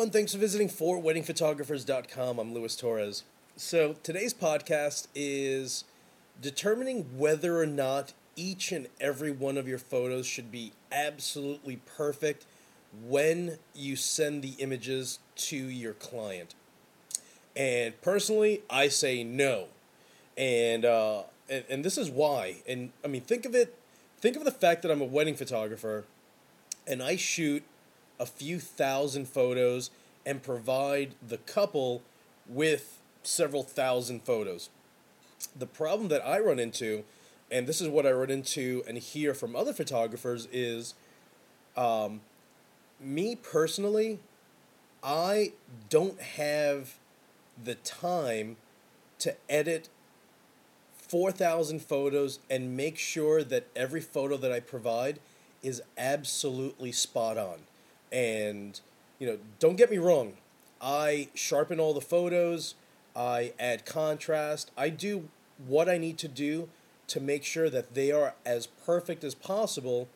Everyone, thanks for visiting forweddingphotographers.com. I'm Luis Torres. So today's podcast is determining whether or not each and every one of your photos should be absolutely perfect when you send the images to your client. And personally, I say no. And, uh, and and this is why. And I mean, think of it. Think of the fact that I'm a wedding photographer, and I shoot a few thousand photos and provide the couple with several thousand photos. The problem that I run into, and this is what I run into and hear from other photographers, is um, me personally, I don't have the time to edit 4,000 photos and make sure that every photo that I provide is absolutely spot on. And, you know, don't get me wrong, I sharpen all the photos, I add contrast, I do what I need to do to make sure that they are as perfect as possible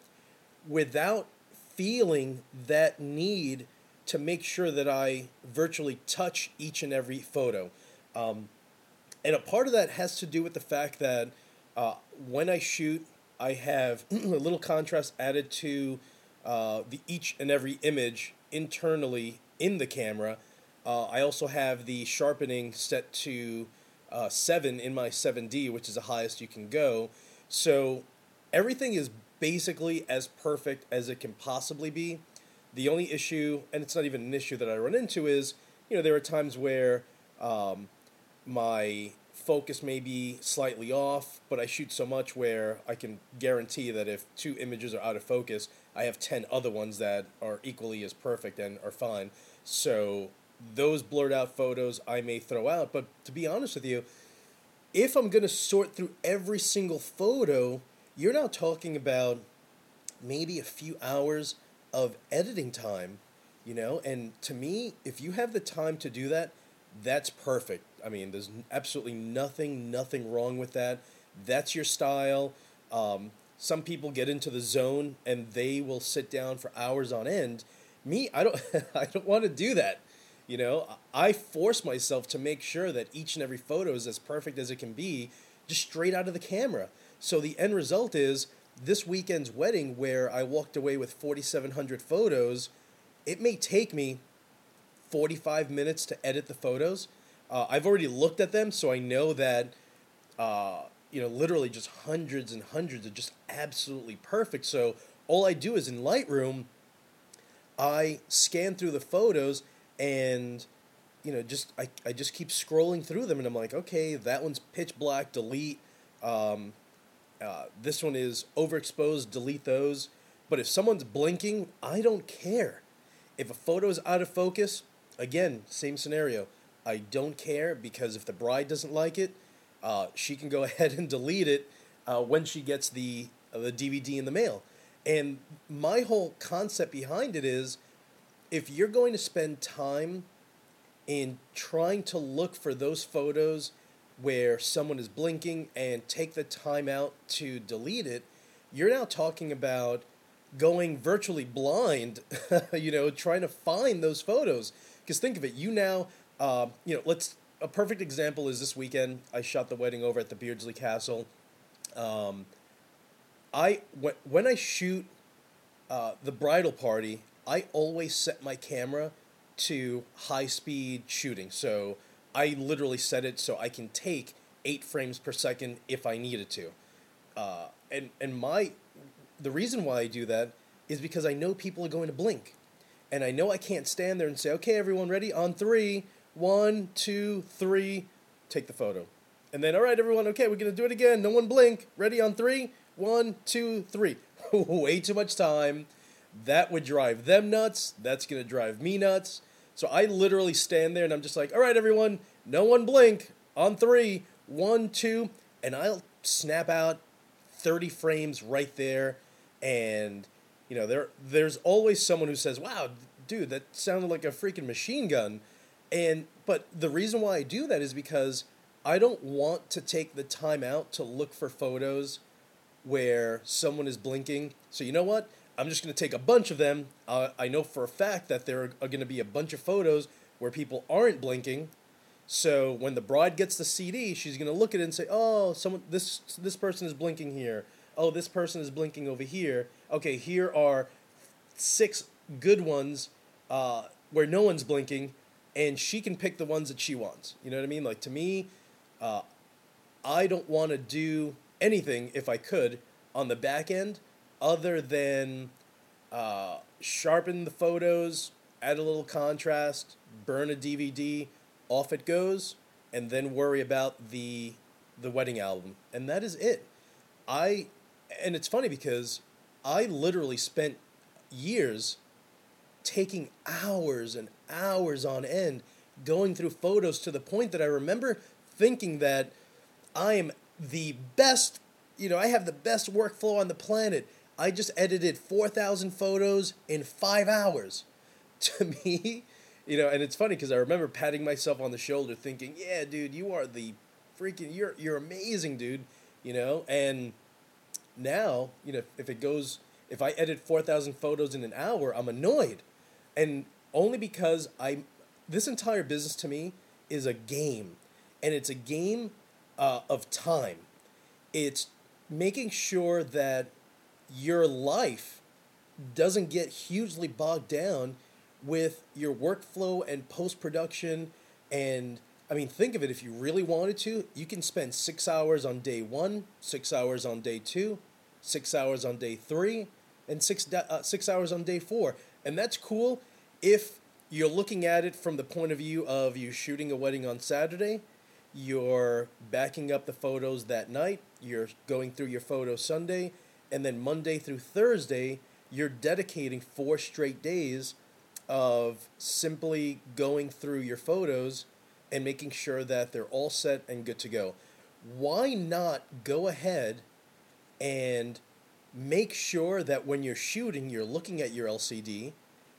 without feeling that need to make sure that I virtually touch each and every photo. Um, and a part of that has to do with the fact that uh, when I shoot, I have a little contrast added to uh, the each and every image internally in the camera. Uh, I also have the sharpening set to uh, 7 in my 7D, which is the highest you can go. So everything is basically as perfect as it can possibly be. The only issue, and it's not even an issue that I run into, is you know there are times where um, my focus may be slightly off, but I shoot so much where I can guarantee that if two images are out of focus, I have 10 other ones that are equally as perfect and are fine. So those blurred out photos I may throw out, but to be honest with you, if I'm going to sort through every single photo, you're now talking about maybe a few hours of editing time, you know? And to me, if you have the time to do that, that's perfect. I mean, there's absolutely nothing, nothing wrong with that. That's your style. Um, some people get into the zone and they will sit down for hours on end. Me, I don't, I don't want to do that. You know, I force myself to make sure that each and every photo is as perfect as it can be, just straight out of the camera. So the end result is this weekend's wedding, where I walked away with 4,700 photos. It may take me 45 minutes to edit the photos. Uh, I've already looked at them, so I know that, uh, you know, literally just hundreds and hundreds are just absolutely perfect. So all I do is in Lightroom, I scan through the photos and, you know, just I, I just keep scrolling through them and I'm like, okay, that one's pitch black, delete. Um, uh, this one is overexposed, delete those. But if someone's blinking, I don't care. If a photo is out of focus, again, same scenario. I don't care because if the bride doesn't like it, uh, she can go ahead and delete it uh, when she gets the uh, the DVD in the mail. And my whole concept behind it is, if you're going to spend time in trying to look for those photos where someone is blinking and take the time out to delete it, you're now talking about going virtually blind, you know, trying to find those photos. Because think of it, you now, uh, you know, let's, a perfect example is this weekend, I shot the wedding over at the Beardsley Castle. Um, I, when, when I shoot uh, the bridal party, I always set my camera to high speed shooting. So I literally set it so I can take eight frames per second if I needed to. Uh, and and my the reason why I do that is because I know people are going to blink, and I know I can't stand there and say, "Okay, everyone, ready on three, one, two, three, take the photo," and then, "All right, everyone, okay, we're gonna do it again. No one blink. Ready on three, one, two, three. Way too much time. That would drive them nuts. That's gonna drive me nuts. So I literally stand there and I'm just like, all right, everyone, no one blink on three, one, two, and I'll snap out 30 frames right there. And, you know, there there's always someone who says, wow, dude, that sounded like a freaking machine gun. And, but the reason why I do that is because I don't want to take the time out to look for photos where someone is blinking. So you know what? I'm just going to take a bunch of them. Uh, I know for a fact that there are going to be a bunch of photos where people aren't blinking. So when the bride gets the CD, she's going to look at it and say, "Oh, someone this this person is blinking here. Oh, this person is blinking over here. Okay, here are six good ones uh, where no one's blinking, and she can pick the ones that she wants. You know what I mean? Like to me, uh, I don't want to do anything if I could on the back end other than uh, sharpen the photos, add a little contrast, burn a DVD, off it goes, and then worry about the the wedding album, and that is it. I and it's funny because I literally spent years taking hours and hours on end going through photos to the point that I remember thinking that I am the best, you know, I have the best workflow on the planet. I just edited 4,000 photos in five hours. To me, you know, and it's funny because I remember patting myself on the shoulder thinking, yeah, dude, you are the freaking, you're, you're amazing, dude, you know, and now, you know, if it goes, if I edit 4,000 photos in an hour, I'm annoyed. And only because I, this entire business to me is a game. And it's a game uh, of time. It's making sure that your life doesn't get hugely bogged down with your workflow and post production. And I mean, think of it if you really wanted to, you can spend six hours on day one, six hours on day two, six hours on day three, and six, uh, six hours on day four. And that's cool if you're looking at it from the point of view of you shooting a wedding on Saturday, you're backing up the photos that night, you're going through your photos Sunday, and then Monday through Thursday, you're dedicating four straight days of simply going through your photos and making sure that they're all set and good to go. Why not go ahead and make sure that when you're shooting, you're looking at your LCD,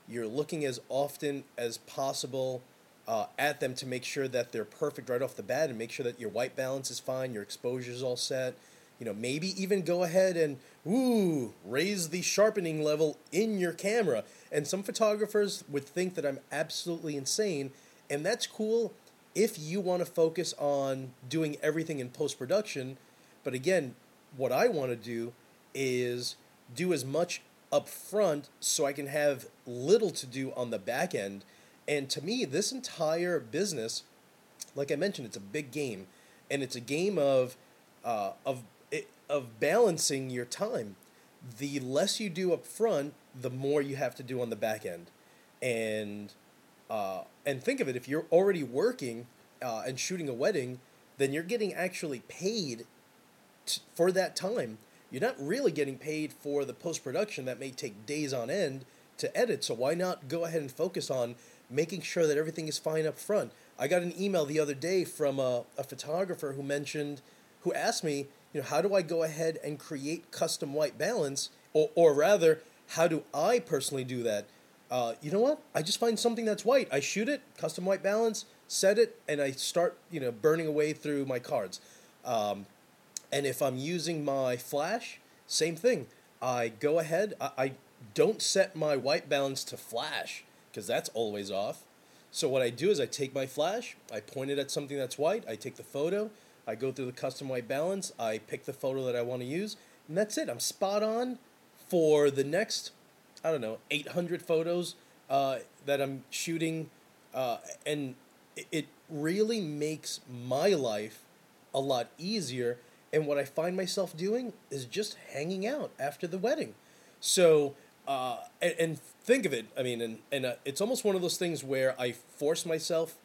you're looking as often as possible uh, at them to make sure that they're perfect right off the bat and make sure that your white balance is fine, your exposure is all set. You know, maybe even go ahead and ooh, raise the sharpening level in your camera. And some photographers would think that I'm absolutely insane, and that's cool if you want to focus on doing everything in post production. But again, what I want to do is do as much up front so I can have little to do on the back end. And to me, this entire business, like I mentioned, it's a big game, and it's a game of uh, of of balancing your time. The less you do up front, the more you have to do on the back end, and uh, and think of it: if you're already working uh, and shooting a wedding, then you're getting actually paid t- for that time you're not really getting paid for the post production that may take days on end to edit. So why not go ahead and focus on making sure that everything is fine up front? I got an email the other day from a, a photographer who mentioned, who asked me, you know, how do I go ahead and create custom white balance, or, or rather, how do I personally do that? Uh, you know what? I just find something that's white. I shoot it, custom white balance, set it, and I start, you know, burning away through my cards. Um, and if I'm using my flash, same thing. I go ahead, I, I don't set my white balance to flash because that's always off. So what I do is I take my flash, I point it at something that's white, I take the photo, I go through the custom white balance, I pick the photo that I want to use, and that's it. I'm spot on for the next, I don't know, 800 photos uh, that I'm shooting, uh, and it really makes my life a lot easier and what I find myself doing is just hanging out after the wedding. So, uh, and, and, think of it, I mean, and, and uh, it's almost one of those things where I force myself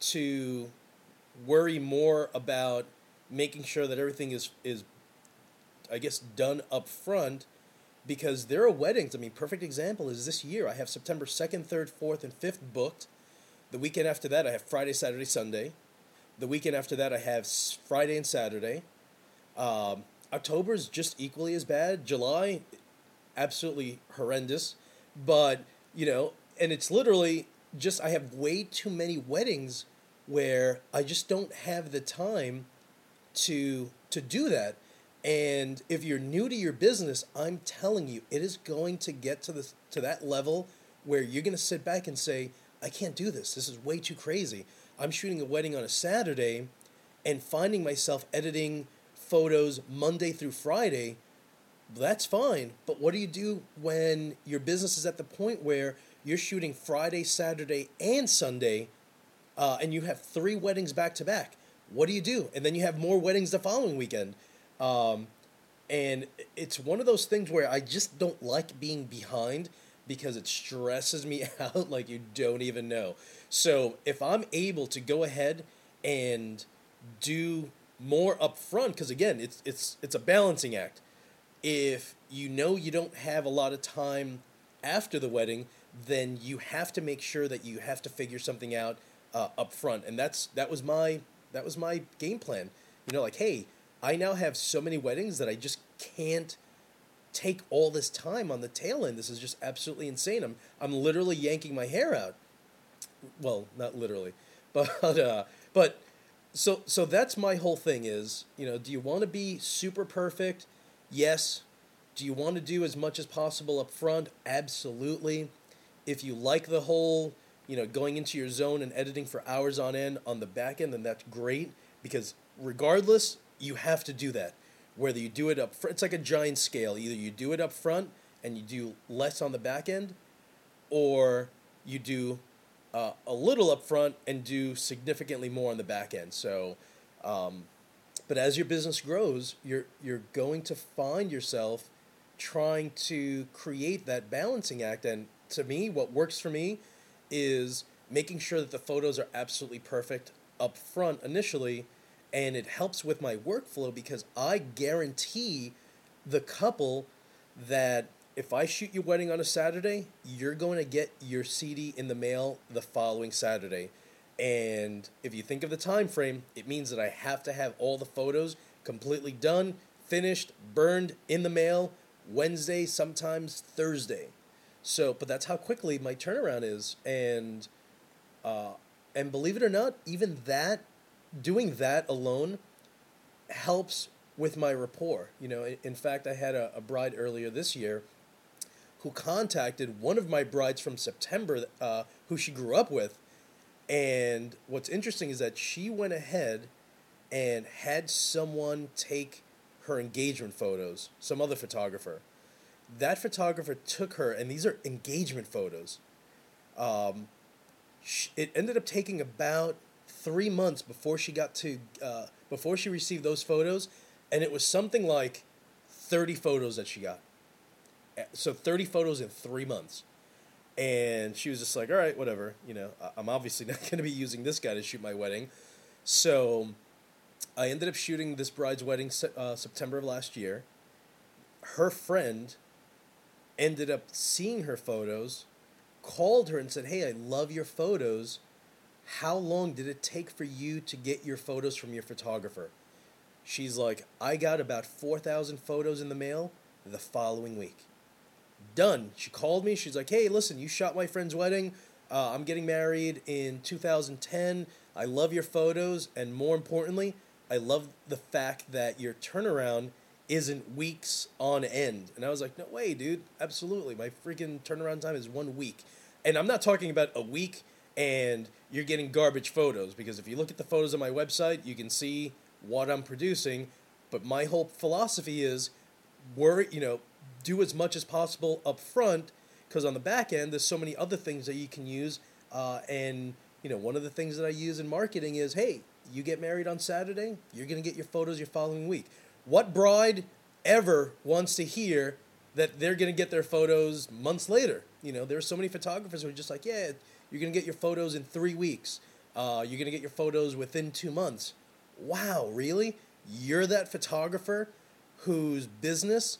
to worry more about making sure that everything is, is I guess, done up front because there are weddings. I mean, perfect example is this year. I have September 2nd, 3rd, 4th, and 5th booked. The weekend after that, I have Friday, Saturday, Sunday. The weekend after that, I have Friday and Saturday. Um, October is just equally as bad. July, absolutely horrendous. But, you know, and it's literally just, I have way too many weddings where I just don't have the time to to do that. And if you're new to your business, I'm telling you, it is going to get to the to that level where you're going to sit back and say, "I can't do this. This is way too crazy." I'm shooting a wedding on a Saturday and finding myself editing photos Monday through Friday. That's fine, but what do you do when your business is at the point where you're shooting Friday, Saturday, and Sunday, uh, and you have three weddings back to back? What do you do? And then you have more weddings the following weekend. Um, and it's one of those things where I just don't like being behind because it stresses me out like you don't even know. So if I'm able to go ahead and do more upfront, because again, it's it's it's a balancing act. If you know you don't have a lot of time after the wedding, then you have to make sure that you have to figure something out uh, up front, and that's that was my that was my game plan. You know, like hey, I now have so many weddings that I just can't take all this time on the tail end. This is just absolutely insane. I'm I'm literally yanking my hair out. Well, not literally, but uh, but so so that's my whole thing is you know do you want to be super perfect? Yes. Do you want to do as much as possible up front? Absolutely. If you like the whole you know going into your zone and editing for hours on end on the back end, then that's great because regardless, you have to do that. Whether you do it up front, it's like a giant scale. Either you do it up front and you do less on the back end, or you do uh, a little up front and do significantly more on the back end. So, um, but as your business grows, you're you're going to find yourself trying to create that balancing act. And to me, what works for me is making sure that the photos are absolutely perfect up front initially and it helps with my workflow because I guarantee the couple that if I shoot your wedding on a Saturday, you're going to get your CD in the mail the following Saturday. And if you think of the time frame, it means that I have to have all the photos completely done, finished, burned in the mail Wednesday, sometimes Thursday. So, but that's how quickly my turnaround is, and uh, and believe it or not, even that doing that alone helps with my rapport. You know, in fact, I had a, a bride earlier this year who contacted one of my brides from September, uh, who she grew up with. And what's interesting is that she went ahead and had someone take her engagement photos, some other photographer. That photographer took her, and these are engagement photos. Um, it ended up taking about three months before she got to uh, before she received those photos, and it was something like thirty photos that she got. So thirty photos in three months, and she was just like, "All right, whatever." You know, I'm obviously not going to be using this guy to shoot my wedding, so I ended up shooting this bride's wedding uh, September of last year. Her friend ended up seeing her photos, called her and said, "Hey, I love your photos." how long did it take for you to get your photos from your photographer? She's like, I got about 4,000 photos in the mail the following week. Done. She called me. She's like, hey, listen, you shot my friend's wedding. Uh, I'm getting married in 2010. I love your photos. And more importantly, I love the fact that your turnaround isn't weeks on end. And I was like, no way, dude. Absolutely. My freaking turnaround time is one week. And I'm not talking about a week and you're getting garbage photos because if you look at the photos on my website, you can see what I'm producing. But my whole philosophy is, worry, you know, do as much as possible up front because on the back end, there's so many other things that you can use. Uh, and you know, one of the things that I use in marketing is, hey, you get married on Saturday, you're gonna get your photos your following week. What bride ever wants to hear that they're gonna get their photos months later? You know, there's so many photographers who are just like, yeah you're going to get your photos in three weeks. Uh, you're going to get your photos within two months. Wow, really? You're that photographer whose business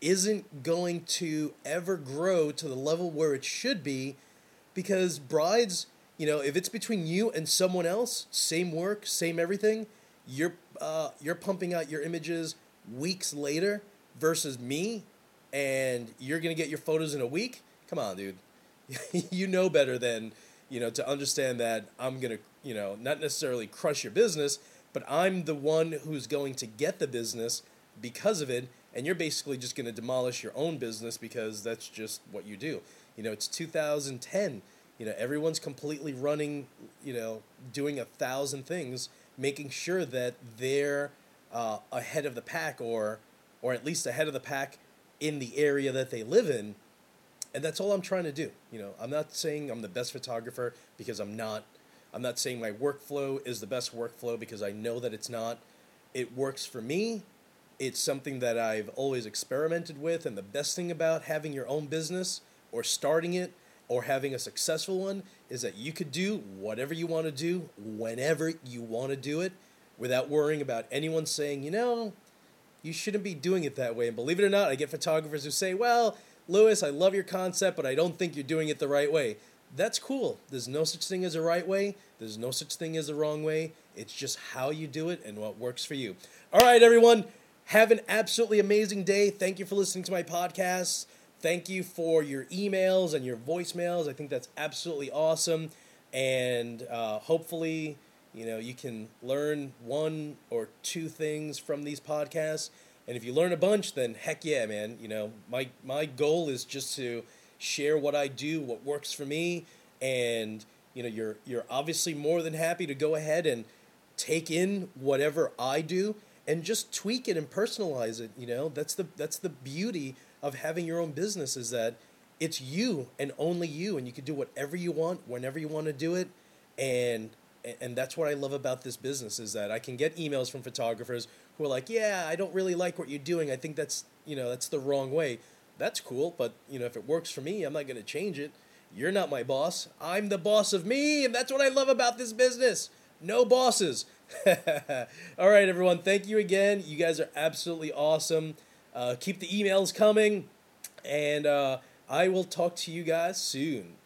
isn't going to ever grow to the level where it should be because brides, you know, if it's between you and someone else, same work, same everything, you're uh, you're pumping out your images weeks later versus me and you're going to get your photos in a week. Come on, dude. you know better than you know to understand that I'm gonna you know not necessarily crush your business, but I'm the one who's going to get the business because of it, and you're basically just going to demolish your own business because that's just what you do. You know, it's 2010. You know, everyone's completely running, you know, doing a thousand things, making sure that they're uh, ahead of the pack or, or at least ahead of the pack in the area that they live in. And that's all I'm trying to do. You know, I'm not saying I'm the best photographer because I'm not. I'm not saying my workflow is the best workflow because I know that it's not. It works for me. It's something that I've always experimented with. And the best thing about having your own business or starting it or having a successful one is that you could do whatever you want to do whenever you want to do it without worrying about anyone saying, you know, you shouldn't be doing it that way. And believe it or not, I get photographers who say, well, Lewis, I love your concept, but I don't think you're doing it the right way. That's cool. There's no such thing as a right way. There's no such thing as a wrong way. It's just how you do it and what works for you. All right, everyone. Have an absolutely amazing day. Thank you for listening to my podcast. Thank you for your emails and your voicemails. I think that's absolutely awesome. And uh, hopefully, you know, you can learn one or two things from these podcasts. And if you learn a bunch, then heck yeah, man. You know, my my goal is just to share what I do, what works for me, and you know, you're you're obviously more than happy to go ahead and take in whatever I do and just tweak it and personalize it, you know? That's the that's the beauty of having your own business is that it's you and only you and you can do whatever you want whenever you want to do it and and that's what I love about this business is that I can get emails from photographers who are like, "Yeah, I don't really like what you're doing. I think that's, you know, that's the wrong way." That's cool, but you know, if it works for me, I'm not going to change it. You're not my boss. I'm the boss of me, and that's what I love about this business. No bosses. All right, everyone. Thank you again. You guys are absolutely awesome. Uh, keep the emails coming, and uh, I will talk to you guys soon.